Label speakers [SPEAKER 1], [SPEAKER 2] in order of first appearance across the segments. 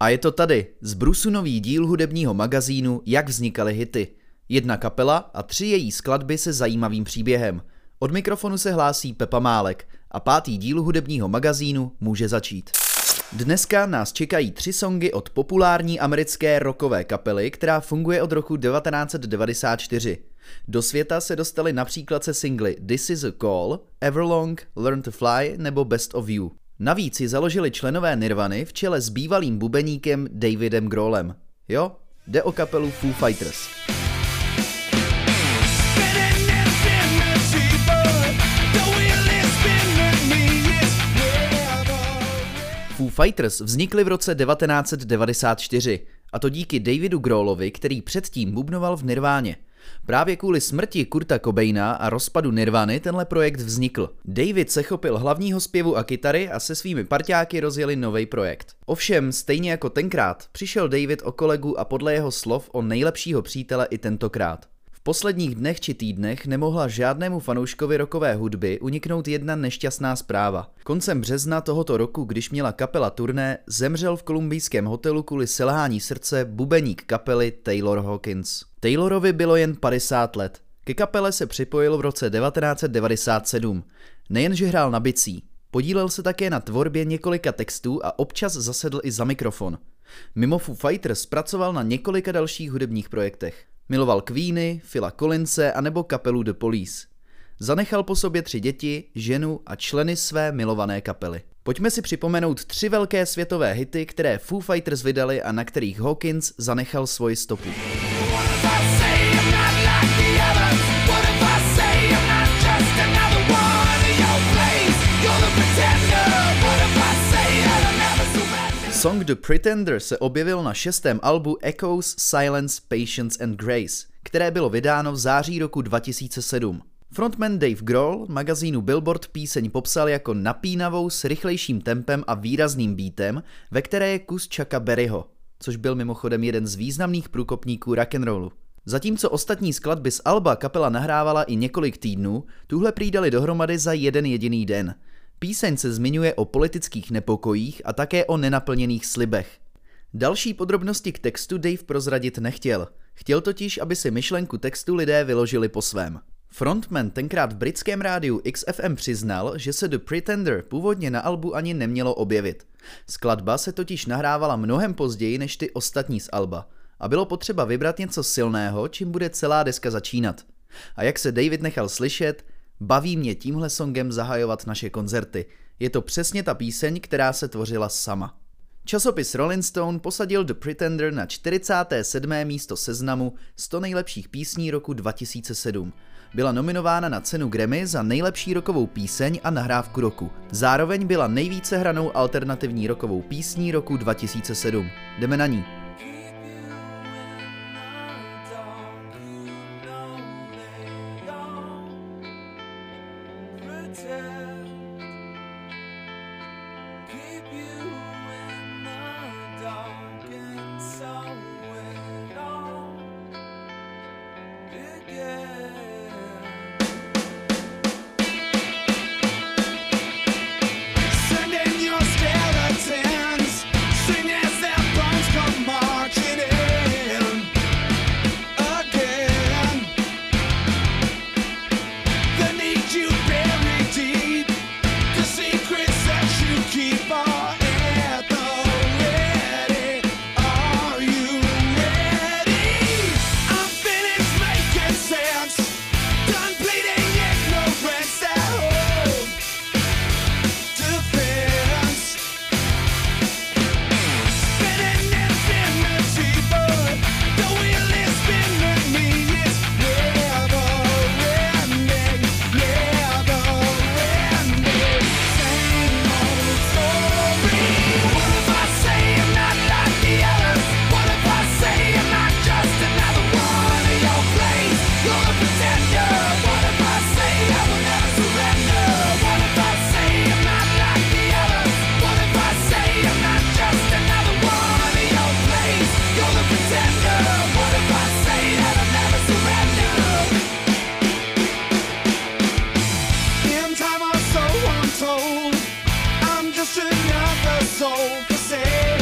[SPEAKER 1] A je to tady, z Brusu nový díl hudebního magazínu Jak vznikaly hity. Jedna kapela a tři její skladby se zajímavým příběhem. Od mikrofonu se hlásí Pepa Málek a pátý díl hudebního magazínu může začít. Dneska nás čekají tři songy od populární americké rockové kapely, která funguje od roku 1994. Do světa se dostali například se singly This is a Call, Everlong, Learn to Fly nebo Best of You. Navíc ji založili členové Nirvany v čele s bývalým bubeníkem Davidem Grohlem. Jo, jde o kapelu Foo Fighters. Foo Fighters vznikly v roce 1994, a to díky Davidu Grohlovi, který předtím bubnoval v Nirváně. Právě kvůli smrti Kurta Cobaina a rozpadu Nirvany tenhle projekt vznikl. David se chopil hlavního zpěvu a kytary a se svými parťáky rozjeli nový projekt. Ovšem, stejně jako tenkrát, přišel David o kolegu a podle jeho slov o nejlepšího přítele i tentokrát. V posledních dnech či týdnech nemohla žádnému fanouškovi rokové hudby uniknout jedna nešťastná zpráva. Koncem března tohoto roku, když měla kapela turné, zemřel v kolumbijském hotelu kvůli selhání srdce bubeník kapely Taylor Hawkins. Taylorovi bylo jen 50 let. Ke kapele se připojil v roce 1997. Nejenže hrál na bicí, podílel se také na tvorbě několika textů a občas zasedl i za mikrofon. Mimo Foo Fighters pracoval na několika dalších hudebních projektech. Miloval Queeny, Phila Collinse a nebo kapelu The Police. Zanechal po sobě tři děti, ženu a členy své milované kapely. Pojďme si připomenout tři velké světové hity, které Foo Fighters vydali a na kterých Hawkins zanechal svoji stopu. Song The Pretender se objevil na šestém albu Echoes, Silence, Patience and Grace, které bylo vydáno v září roku 2007. Frontman Dave Grohl magazínu Billboard píseň popsal jako napínavou s rychlejším tempem a výrazným beatem, ve které je kus Chucka Berryho, což byl mimochodem jeden z významných průkopníků rock'n'rollu. Zatímco ostatní skladby z Alba kapela nahrávala i několik týdnů, tuhle přidali dohromady za jeden jediný den – Píseň se zmiňuje o politických nepokojích a také o nenaplněných slibech. Další podrobnosti k textu Dave prozradit nechtěl. Chtěl totiž, aby si myšlenku textu lidé vyložili po svém. Frontman tenkrát v britském rádiu XFM přiznal, že se The Pretender původně na albu ani nemělo objevit. Skladba se totiž nahrávala mnohem později než ty ostatní z alba a bylo potřeba vybrat něco silného, čím bude celá deska začínat. A jak se David nechal slyšet, Baví mě tímhle songem zahajovat naše koncerty. Je to přesně ta píseň, která se tvořila sama. Časopis Rolling Stone posadil The Pretender na 47. místo seznamu 100 nejlepších písní roku 2007. Byla nominována na cenu Grammy za nejlepší rokovou píseň a nahrávku roku. Zároveň byla nejvíce hranou alternativní rokovou písní roku 2007. Jdeme na ní.
[SPEAKER 2] should not the soul forsake.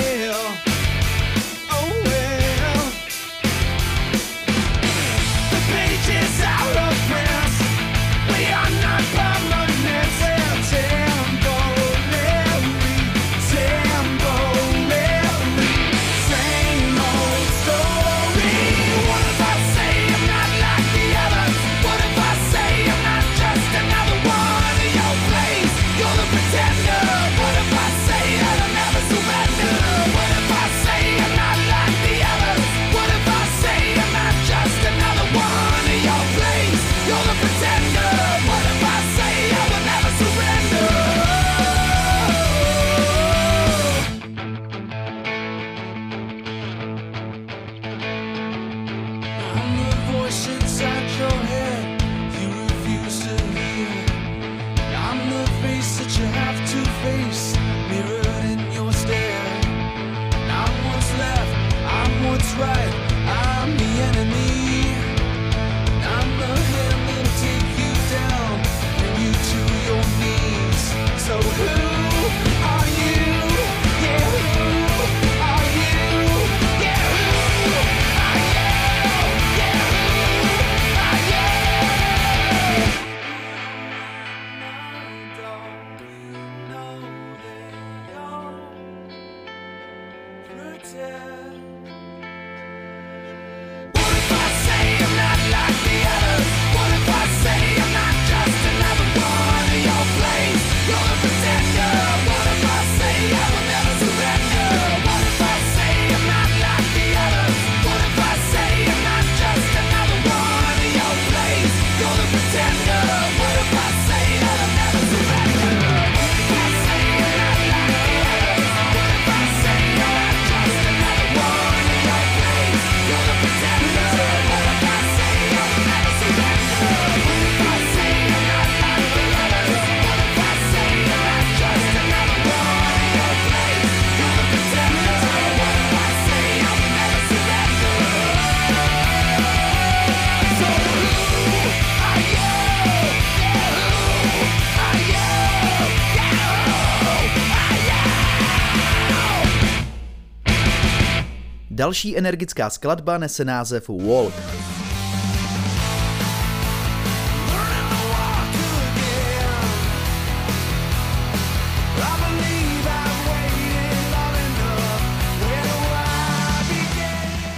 [SPEAKER 1] Další energická skladba nese název Walk.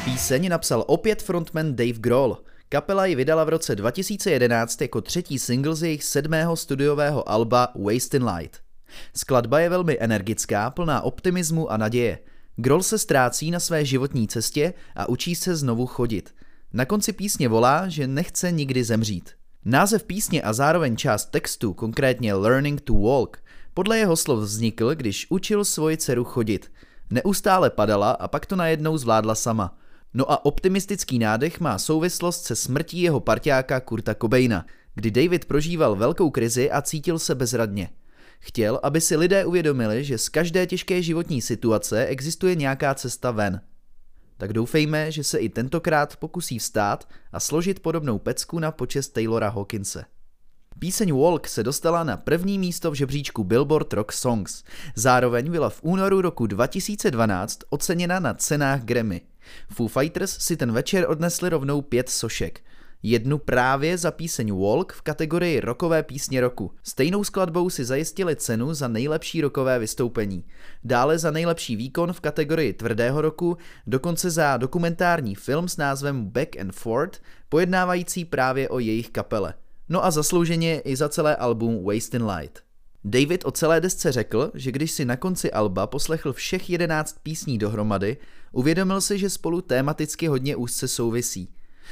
[SPEAKER 1] Píseň napsal opět frontman Dave Grohl. Kapela ji vydala v roce 2011 jako třetí single z jejich sedmého studiového alba Wasting Light. Skladba je velmi energická, plná optimismu a naděje. Grohl se ztrácí na své životní cestě a učí se znovu chodit. Na konci písně volá, že nechce nikdy zemřít. Název písně a zároveň část textu, konkrétně Learning to Walk, podle jeho slov vznikl, když učil svoji dceru chodit. Neustále padala a pak to najednou zvládla sama. No a optimistický nádech má souvislost se smrtí jeho parťáka Kurta Cobaina, kdy David prožíval velkou krizi a cítil se bezradně. Chtěl, aby si lidé uvědomili, že z každé těžké životní situace existuje nějaká cesta ven. Tak doufejme, že se i tentokrát pokusí vstát a složit podobnou pecku na počest Taylora Hawkinse. Píseň Walk se dostala na první místo v žebříčku Billboard Rock Songs. Zároveň byla v únoru roku 2012 oceněna na cenách Grammy. Foo Fighters si ten večer odnesli rovnou pět sošek. Jednu právě za píseň Walk v kategorii rokové písně roku. Stejnou skladbou si zajistili cenu za nejlepší rokové vystoupení. Dále za nejlepší výkon v kategorii tvrdého roku, dokonce za dokumentární film s názvem Back and Forth, pojednávající právě o jejich kapele. No a zaslouženě i za celé album Wasting Light. David o celé desce řekl, že když si na konci alba poslechl všech 11 písní dohromady, uvědomil si, že spolu tématicky hodně úzce souvisí.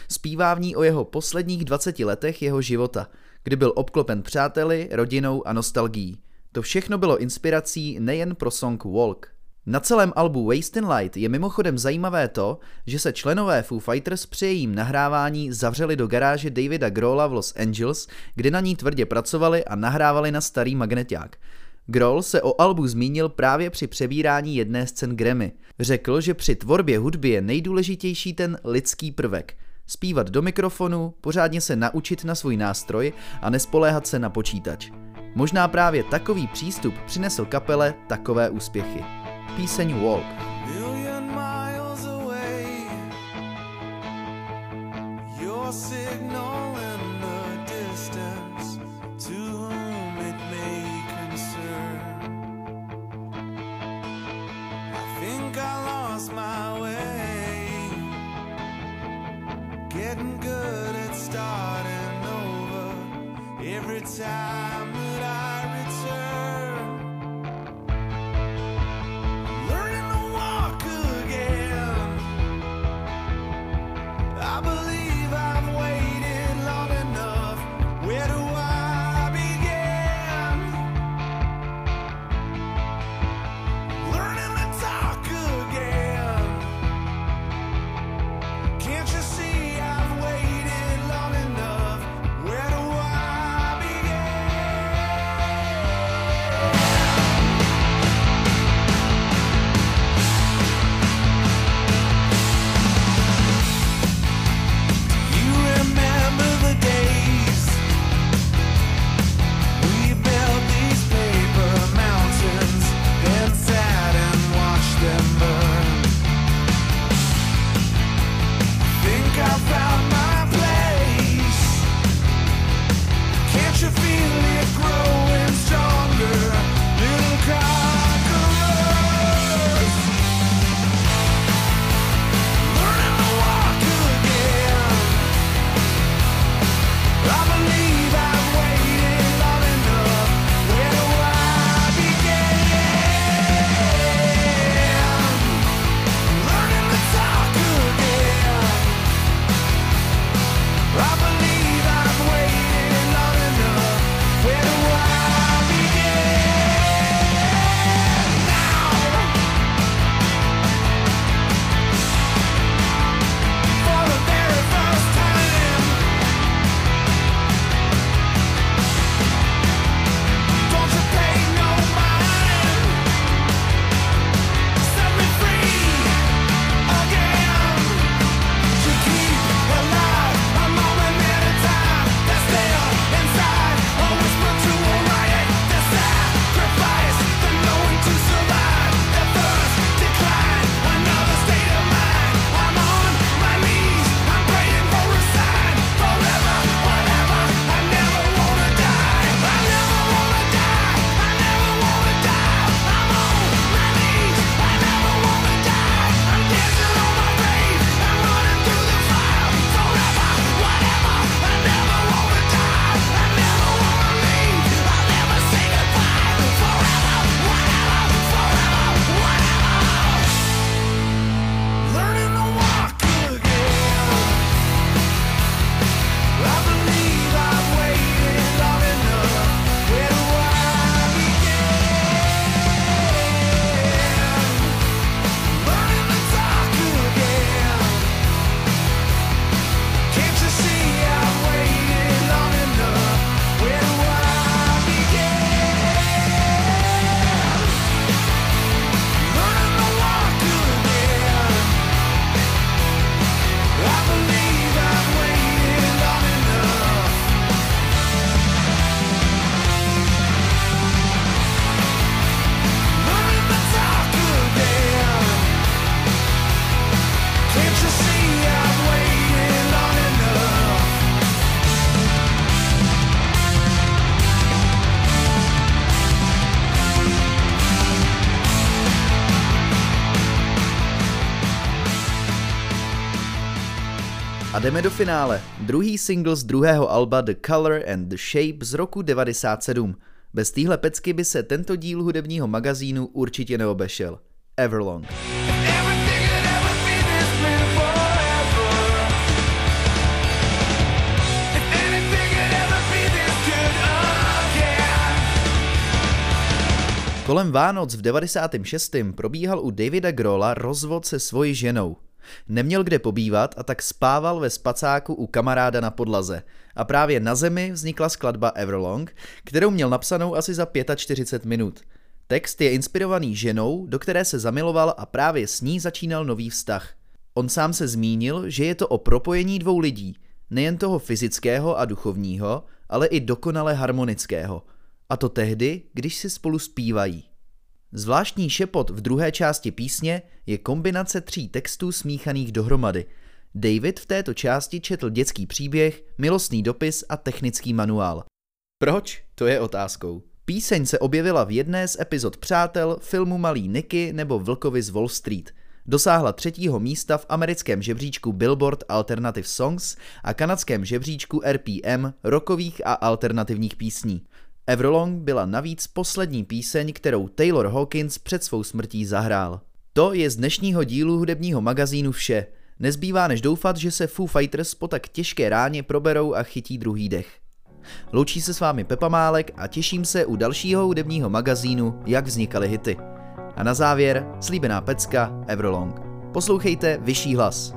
[SPEAKER 1] Zpívá v ní o jeho posledních 20 letech jeho života, kdy byl obklopen přáteli, rodinou a nostalgií. To všechno bylo inspirací nejen pro song Walk. Na celém albu Wasting Light je mimochodem zajímavé to, že se členové Foo Fighters při jejím nahrávání zavřeli do garáže Davida Grohla v Los Angeles, kde na ní tvrdě pracovali a nahrávali na starý magneták. Grohl se o albu zmínil právě při přebírání jedné z cen Grammy. Řekl, že při tvorbě hudby je nejdůležitější ten lidský prvek. Zpívat do mikrofonu, pořádně se naučit na svůj nástroj a nespoléhat se na počítač. Možná právě takový přístup přinesl kapele takové úspěchy. Píseň Walk.
[SPEAKER 2] Your signal in the distance,
[SPEAKER 1] jdeme do finále. Druhý single z druhého alba The Color and the Shape z roku 97. Bez téhle pecky by se tento díl hudebního magazínu určitě neobešel. Everlong. Kolem Vánoc v 96. probíhal u Davida Grola rozvod se svojí ženou. Neměl kde pobývat a tak spával ve spacáku u kamaráda na podlaze. A právě na zemi vznikla skladba Everlong, kterou měl napsanou asi za 45 minut. Text je inspirovaný ženou, do které se zamiloval a právě s ní začínal nový vztah. On sám se zmínil, že je to o propojení dvou lidí, nejen toho fyzického a duchovního, ale i dokonale harmonického. A to tehdy, když si spolu zpívají. Zvláštní šepot v druhé části písně je kombinace tří textů smíchaných dohromady. David v této části četl dětský příběh, milostný dopis a technický manuál. Proč? To je otázkou. Píseň se objevila v jedné z epizod Přátel, filmu Malý Nicky nebo Vlkovi z Wall Street. Dosáhla třetího místa v americkém žebříčku Billboard Alternative Songs a kanadském žebříčku RPM rokových a alternativních písní. Everlong byla navíc poslední píseň, kterou Taylor Hawkins před svou smrtí zahrál. To je z dnešního dílu hudebního magazínu vše. Nezbývá než doufat, že se Foo Fighters po tak těžké ráně proberou a chytí druhý dech. Loučí se s vámi Pepa Málek a těším se u dalšího hudebního magazínu, jak vznikaly hity. A na závěr slíbená pecka Everlong. Poslouchejte Vyšší hlas.